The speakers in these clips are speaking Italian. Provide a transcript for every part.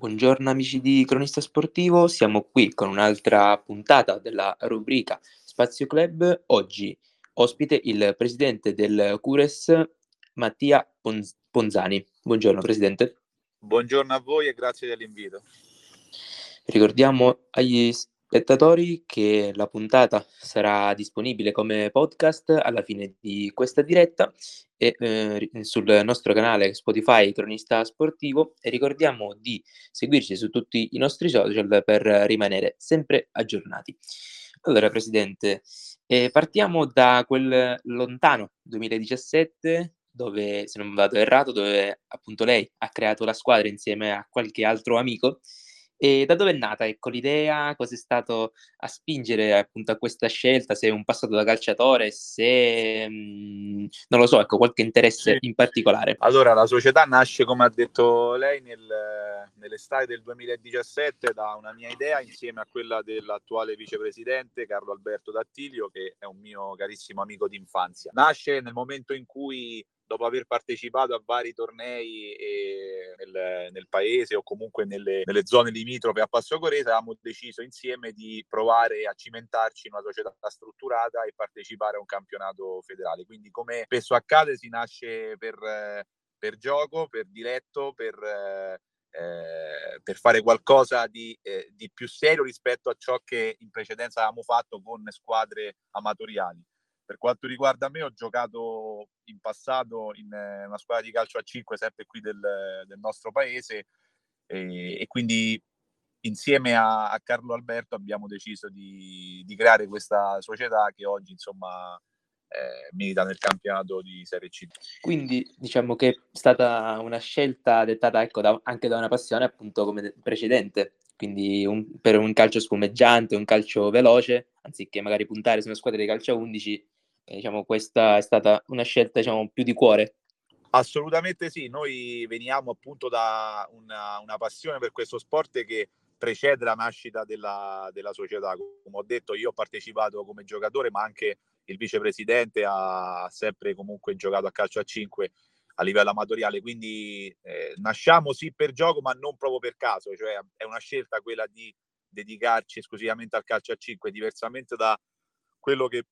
Buongiorno amici di Cronista Sportivo, siamo qui con un'altra puntata della rubrica Spazio Club. Oggi ospite il presidente del Cures, Mattia Ponz- Ponzani. Buongiorno presidente. Buongiorno a voi e grazie dell'invito. Ricordiamo agli spettatori che la puntata sarà disponibile come podcast alla fine di questa diretta e eh, sul nostro canale Spotify Cronista Sportivo e ricordiamo di seguirci su tutti i nostri social per rimanere sempre aggiornati. Allora, Presidente, eh, partiamo da quel lontano 2017 dove, se non vado errato, dove appunto lei ha creato la squadra insieme a qualche altro amico e da dove è nata, ecco, l'idea? Cos'è stato a spingere appunto a questa scelta? Se è un passato da calciatore, se mh, mhmm, non lo so, ecco, qualche interesse sì. in particolare. Allora, la società nasce, come ha detto lei, nel, nell'estate del 2017 da una mia idea insieme a quella dell'attuale vicepresidente Carlo Alberto Dattilio, che è un mio carissimo amico d'infanzia. Nasce nel momento in cui dopo aver partecipato a vari tornei nel, nel, paese o comunque nelle, nelle, zone limitrofe a Passo Corese, avevamo deciso insieme di provare a cimentarci in una società strutturata e partecipare a un campionato federale. Quindi, come spesso accade, si nasce per, per gioco, per diletto, per, eh, per fare qualcosa di, eh, di più serio rispetto a ciò che in precedenza avevamo fatto con squadre amatoriali. Per quanto riguarda me, ho giocato in passato in eh, una squadra di calcio a 5, sempre qui del, del nostro paese, e, e, quindi insieme a, a, Carlo Alberto abbiamo deciso di, di, creare questa società che oggi insomma eh, milita nel campionato di Serie C. Quindi diciamo che è stata una scelta dettata ecco, da, anche da una passione appunto come precedente, quindi un, per un calcio spumeggiante, un calcio veloce, anziché magari puntare su una squadra di calcio a 11 diciamo, questa è stata una scelta diciamo, più di cuore. Assolutamente sì, noi veniamo appunto da una, una passione per questo sport che precede la nascita della, della, società. Come ho detto, io ho partecipato come giocatore, ma anche il vicepresidente ha sempre comunque giocato a calcio a 5 a livello amatoriale, quindi eh, nasciamo sì per gioco, ma non proprio per caso, cioè è una scelta quella di dedicarci esclusivamente al calcio a 5, diversamente da quello che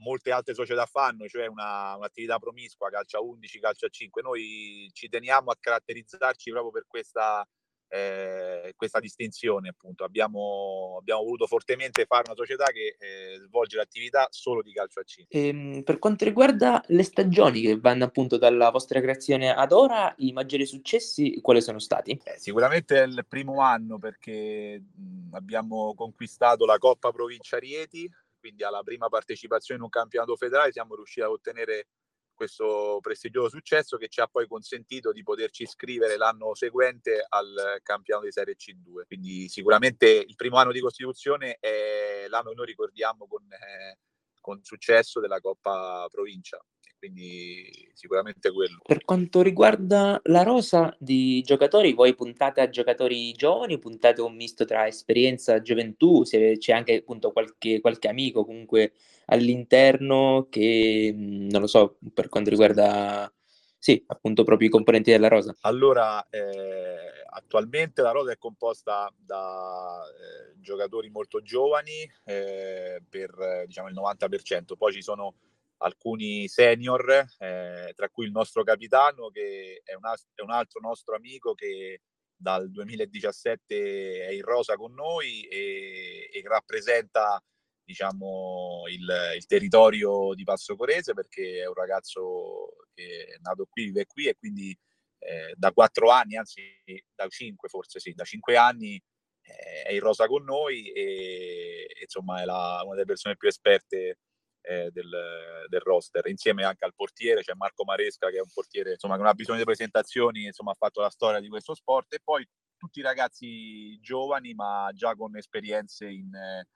molte altre società fanno, cioè una, un'attività promiscua, calcio a 11, calcio a 5. Noi ci teniamo a caratterizzarci proprio per questa, eh, questa distinzione, appunto. Abbiamo, abbiamo, voluto fortemente fare una società che eh, svolge l'attività solo di calcio a 5. E, ehm, per quanto riguarda le stagioni che vanno appunto dalla vostra creazione ad ora, i maggiori successi quali sono stati? Eh, sicuramente è il primo anno perché mh, abbiamo conquistato la Coppa Provincia Rieti quindi alla prima partecipazione in un campionato federale siamo riusciti a ottenere questo prestigioso successo che ci ha poi consentito di poterci iscrivere l'anno seguente al campionato di Serie C2. Quindi sicuramente il primo anno di Costituzione è l'anno che noi ricordiamo con, eh, con successo della Coppa Provincia quindi sicuramente quello. Per quanto riguarda la rosa di giocatori, voi puntate a giocatori giovani, puntate un misto tra esperienza e gioventù, se c'è anche appunto qualche, qualche amico comunque all'interno che, mhmm, non lo so, per quanto riguarda sì, appunto proprio i componenti della rosa. Allora, eh, attualmente la rosa è composta da eh, giocatori molto giovani eh, per diciamo il 90%, poi ci sono alcuni senior, eh, tra cui il nostro capitano che è un, è un, altro nostro amico che dal 2017 è in rosa con noi e, e rappresenta diciamo, il, il, territorio di Passo Corese perché è un ragazzo che è nato qui, vive qui e quindi eh, da quattro anni, anzi da cinque forse sì, da cinque anni eh, è in rosa con noi e insomma è la, una delle persone più esperte eh, del, del, roster, insieme anche al portiere, c'è Marco Maresca che è un portiere insomma, che non ha bisogno di presentazioni, insomma, ha fatto la storia di questo sport e poi tutti i ragazzi giovani ma già con esperienze in eh,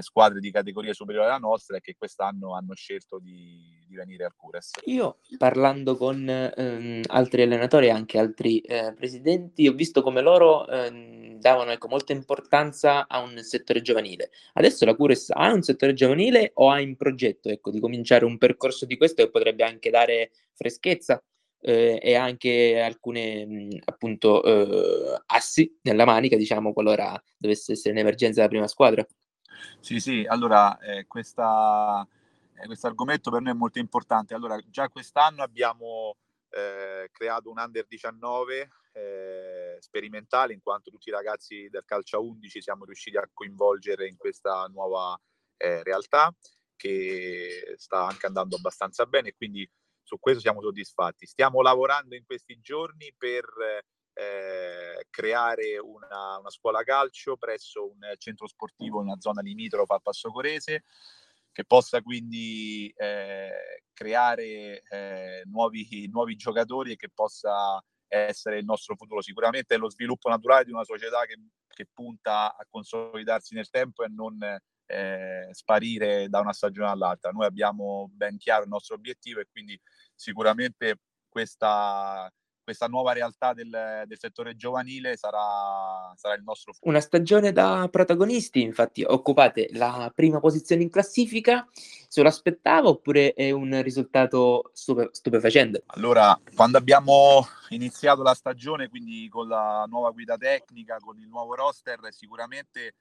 squadre di categoria superiore alla nostra e che quest'anno hanno scelto di, di venire al Cures. Io parlando con ehm, altri allenatori e anche altri eh, presidenti ho visto come loro ehm, davano ecco, molta importanza a un settore giovanile. Adesso la Cures ha un settore giovanile o ha in progetto ecco, di cominciare un percorso di questo che potrebbe anche dare freschezza eh, e anche alcune mh, appunto eh, assi nella manica, diciamo, qualora dovesse essere un'emergenza della prima squadra. Sì, sì, allora eh, questa, eh, questo argomento per noi è molto importante. Allora, già quest'anno abbiamo eh, creato un under 19 eh, sperimentale, in quanto tutti i ragazzi del calcio a 11 siamo riusciti a coinvolgere in questa nuova eh, realtà che sta anche andando abbastanza bene quindi su questo siamo soddisfatti. Stiamo lavorando in questi giorni per eh, creare una, una, scuola calcio presso un centro sportivo in una zona limitrofa a Passo Corese che possa quindi eh, creare eh, nuovi, nuovi giocatori e che possa essere il nostro futuro. Sicuramente è lo sviluppo naturale di una società che, che punta a consolidarsi nel tempo e non eh, sparire da una stagione all'altra. Noi abbiamo ben chiaro il nostro obiettivo e quindi sicuramente questa, questa nuova realtà del, del settore giovanile sarà, sarà, il nostro futuro. Una stagione da protagonisti, infatti occupate la prima posizione in classifica, se lo aspettava oppure è un risultato stupe- stupefacente? Allora, quando abbiamo iniziato la stagione, quindi con la nuova guida tecnica, con il nuovo roster, sicuramente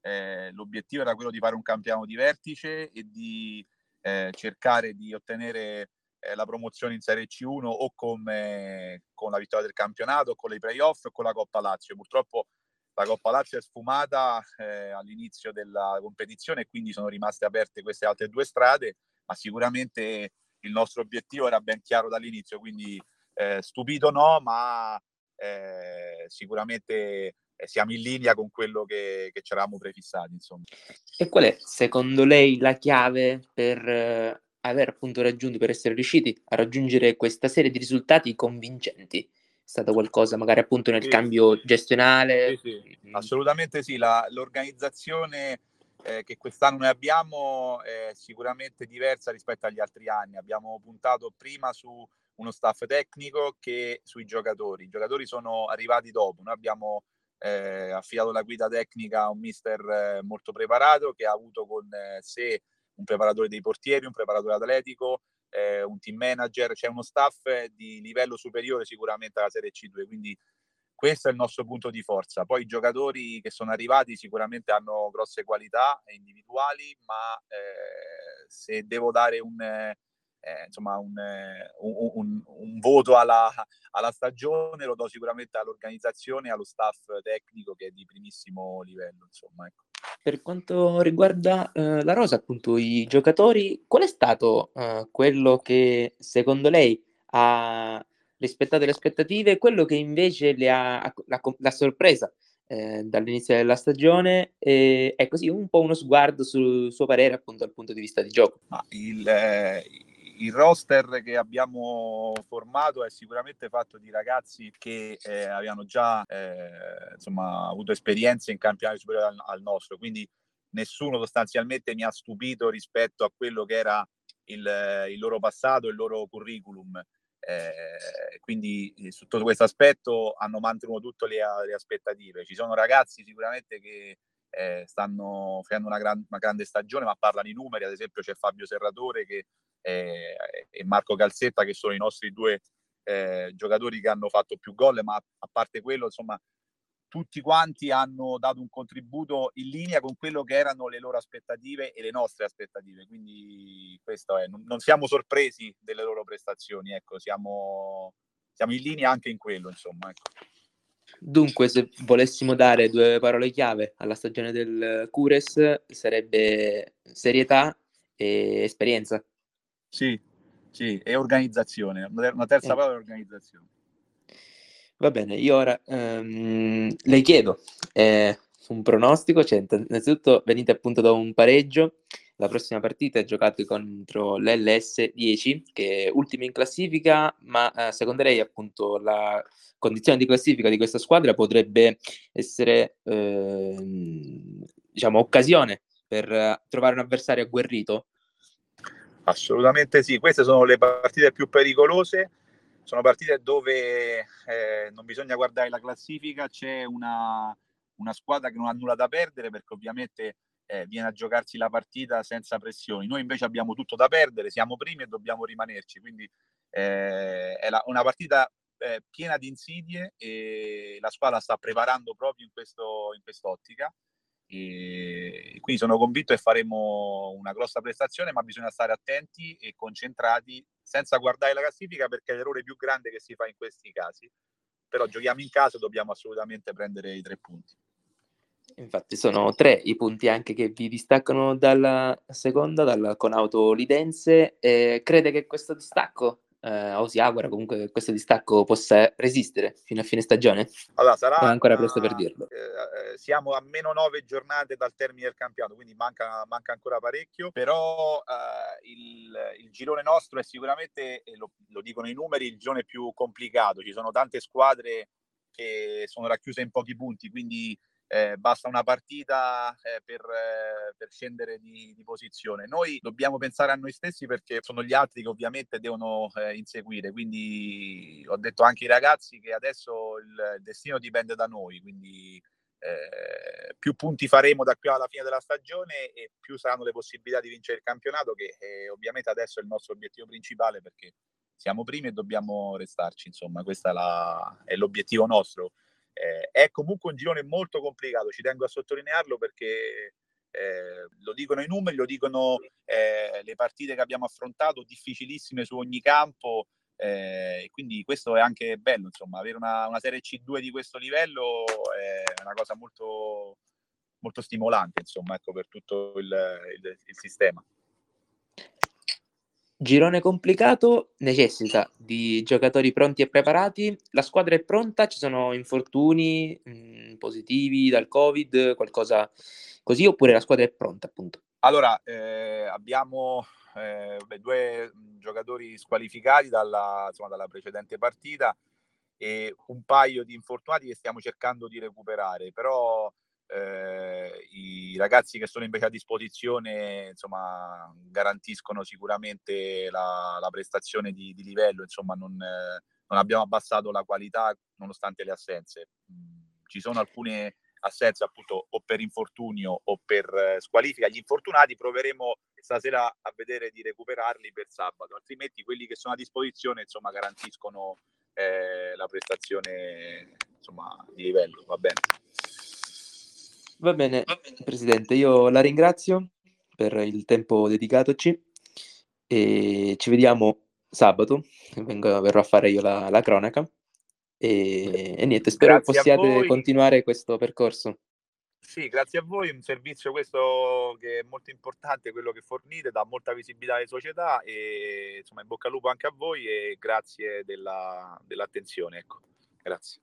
eh, l'obiettivo era quello di fare un campionato di vertice e di eh, cercare di ottenere eh, la promozione in Serie C1 o come, con la vittoria del campionato, con i playoff o con la Coppa Lazio. Purtroppo la Coppa Lazio è sfumata eh, all'inizio della competizione e quindi sono rimaste aperte queste altre due strade, ma sicuramente il nostro obiettivo era ben chiaro dall'inizio, quindi eh, stupito no, ma eh, sicuramente eh, siamo in linea con quello che, che ci eravamo prefissati. Insomma. E qual è secondo lei la chiave per eh, aver appunto raggiunto, per essere riusciti a raggiungere questa serie di risultati convincenti? È stato qualcosa magari appunto nel sì, cambio gestionale? Sì, sì. Mm. Assolutamente sì, La, l'organizzazione eh, che quest'anno noi abbiamo è sicuramente diversa rispetto agli altri anni. Abbiamo puntato prima su uno staff tecnico che sui giocatori. I giocatori sono arrivati dopo. Noi abbiamo eh, affidato la guida tecnica a un mister eh, molto preparato che ha avuto con eh, sé un preparatore dei portieri, un preparatore atletico, eh, un team manager, c'è cioè uno staff di livello superiore sicuramente alla Serie C2, quindi questo è il nostro punto di forza. Poi i giocatori che sono arrivati sicuramente hanno grosse qualità individuali, ma eh, se devo dare un, eh, insomma, un, un, un, un voto alla, alla, stagione lo do sicuramente all'organizzazione e allo staff tecnico che è di primissimo livello. Insomma, ecco. Per quanto riguarda eh, la rosa, appunto, i giocatori, qual è stato eh, quello che secondo lei ha rispettato le aspettative e quello che invece le ha, la, la sorpresa eh, dall'inizio della stagione è così un po' uno sguardo sul suo parere appunto dal punto di vista di gioco. Ah, il, eh, il roster che abbiamo formato è sicuramente fatto di ragazzi che eh, avevano già eh, insomma, avuto esperienze in campionati superiori al, al, nostro, quindi nessuno sostanzialmente mi ha stupito rispetto a quello che era il, il loro passato, il loro curriculum. Eh, quindi eh, sotto questo aspetto hanno mantenuto tutte le, le aspettative. Ci sono ragazzi sicuramente che eh, stanno facendo una, gran, una, grande stagione, ma parlano i numeri, ad esempio c'è Fabio Serratore che, eh, e Marco Calzetta che sono i nostri due eh, giocatori che hanno fatto più gol, ma a parte quello, insomma, tutti quanti hanno dato un contributo in linea con quello che erano le loro aspettative e le nostre aspettative. Quindi questo è, non, non siamo sorpresi delle loro prestazioni, ecco, siamo, siamo in linea anche in quello, insomma. Ecco. Dunque, se volessimo dare due parole chiave alla stagione del Cures, sarebbe serietà e esperienza. Sì, sì, e organizzazione. Una terza eh. parola è organizzazione. Va bene, io ora um, le chiedo eh, un pronostico, cioè, innanzitutto venite appunto da un pareggio, la prossima partita è giocata contro l'LS 10, che è ultima in classifica, ma eh, secondo lei appunto la condizione di classifica di questa squadra potrebbe essere eh, diciamo occasione per trovare un avversario agguerrito? Assolutamente sì, queste sono le partite più pericolose, sono partite dove eh, non bisogna guardare la classifica, c'è una, una, squadra che non ha nulla da perdere perché ovviamente eh, viene a giocarsi la partita senza pressioni. Noi invece abbiamo tutto da perdere, siamo primi e dobbiamo rimanerci, quindi eh, è la, una partita eh, piena di insidie e la squadra sta preparando proprio in, questo, in quest'ottica. E quindi sono convinto che faremo una grossa prestazione, ma bisogna stare attenti e concentrati senza guardare la classifica perché è l'errore più grande che si fa in questi casi. Però giochiamo in casa, dobbiamo assolutamente prendere i tre punti. Infatti sono tre i punti anche che vi distaccano dalla seconda, dal Conauto Lidense. Eh, crede che questo distacco eh, o si augura comunque che questo distacco possa resistere fino a fine stagione? Allora, sarà è ancora presto per dirlo. Eh, eh, siamo a meno nove giornate dal termine del campionato, quindi manca, manca ancora parecchio, però eh, il, il, girone nostro è sicuramente, lo, lo dicono i numeri, il girone più complicato. Ci sono tante squadre che sono racchiuse in pochi punti, quindi eh, basta una partita eh, per, eh, per, scendere di, di, posizione. Noi dobbiamo pensare a noi stessi perché sono gli altri che ovviamente devono eh, inseguire, quindi ho detto anche ai ragazzi che adesso il, destino dipende da noi, quindi eh, più punti faremo da qui alla fine della stagione e più saranno le possibilità di vincere il campionato che eh, ovviamente adesso è il nostro obiettivo principale perché siamo primi e dobbiamo restarci, insomma questo è, è l'obiettivo nostro eh, è comunque un girone molto complicato, ci tengo a sottolinearlo perché eh, lo dicono i numeri, lo dicono eh, le partite che abbiamo affrontato, difficilissime su ogni campo. Eh, quindi questo è anche bello, insomma, avere una, una, Serie C2 di questo livello è una cosa molto, molto stimolante, insomma, ecco, per tutto il, il, il sistema. Girone complicato necessita di giocatori pronti e preparati. La squadra è pronta, ci sono infortuni mh, mm, positivi dal Covid, qualcosa così, oppure la squadra è pronta, appunto? Allora, eh, abbiamo eh, due giocatori squalificati dalla, insomma, dalla precedente partita e un paio di infortunati che stiamo cercando di recuperare, però eh, i ragazzi che sono invece a disposizione insomma, garantiscono sicuramente la, la prestazione di, di, livello, insomma, non, eh, non, abbiamo abbassato la qualità nonostante le assenze. Mm, ci sono alcune assenze appunto o per infortunio o per eh, squalifica. Gli infortunati proveremo stasera a vedere di recuperarli per sabato, altrimenti quelli che sono a disposizione insomma, garantiscono eh, la prestazione insomma, di livello. Va bene. Va bene, Presidente, io la ringrazio per il tempo dedicatoci e ci vediamo sabato, vengo, verrò a fare io la, la cronaca e, e, niente, spero grazie possiate continuare questo percorso. Sì, grazie a voi, un servizio questo che è molto importante, quello che fornite, dà molta visibilità alle società e insomma in bocca al lupo anche a voi e grazie della, dell'attenzione. Ecco. Grazie.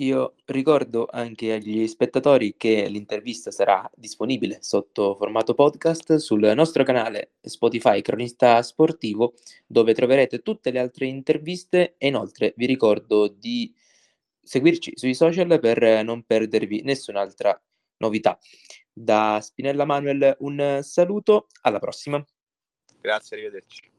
Io ricordo anche agli spettatori che l'intervista sarà disponibile sotto formato podcast sul nostro canale Spotify Cronista Sportivo, dove troverete tutte le altre interviste e inoltre vi ricordo di seguirci sui social per non perdervi nessun'altra novità. Da Spinella Manuel un saluto, alla prossima. Grazie, arrivederci.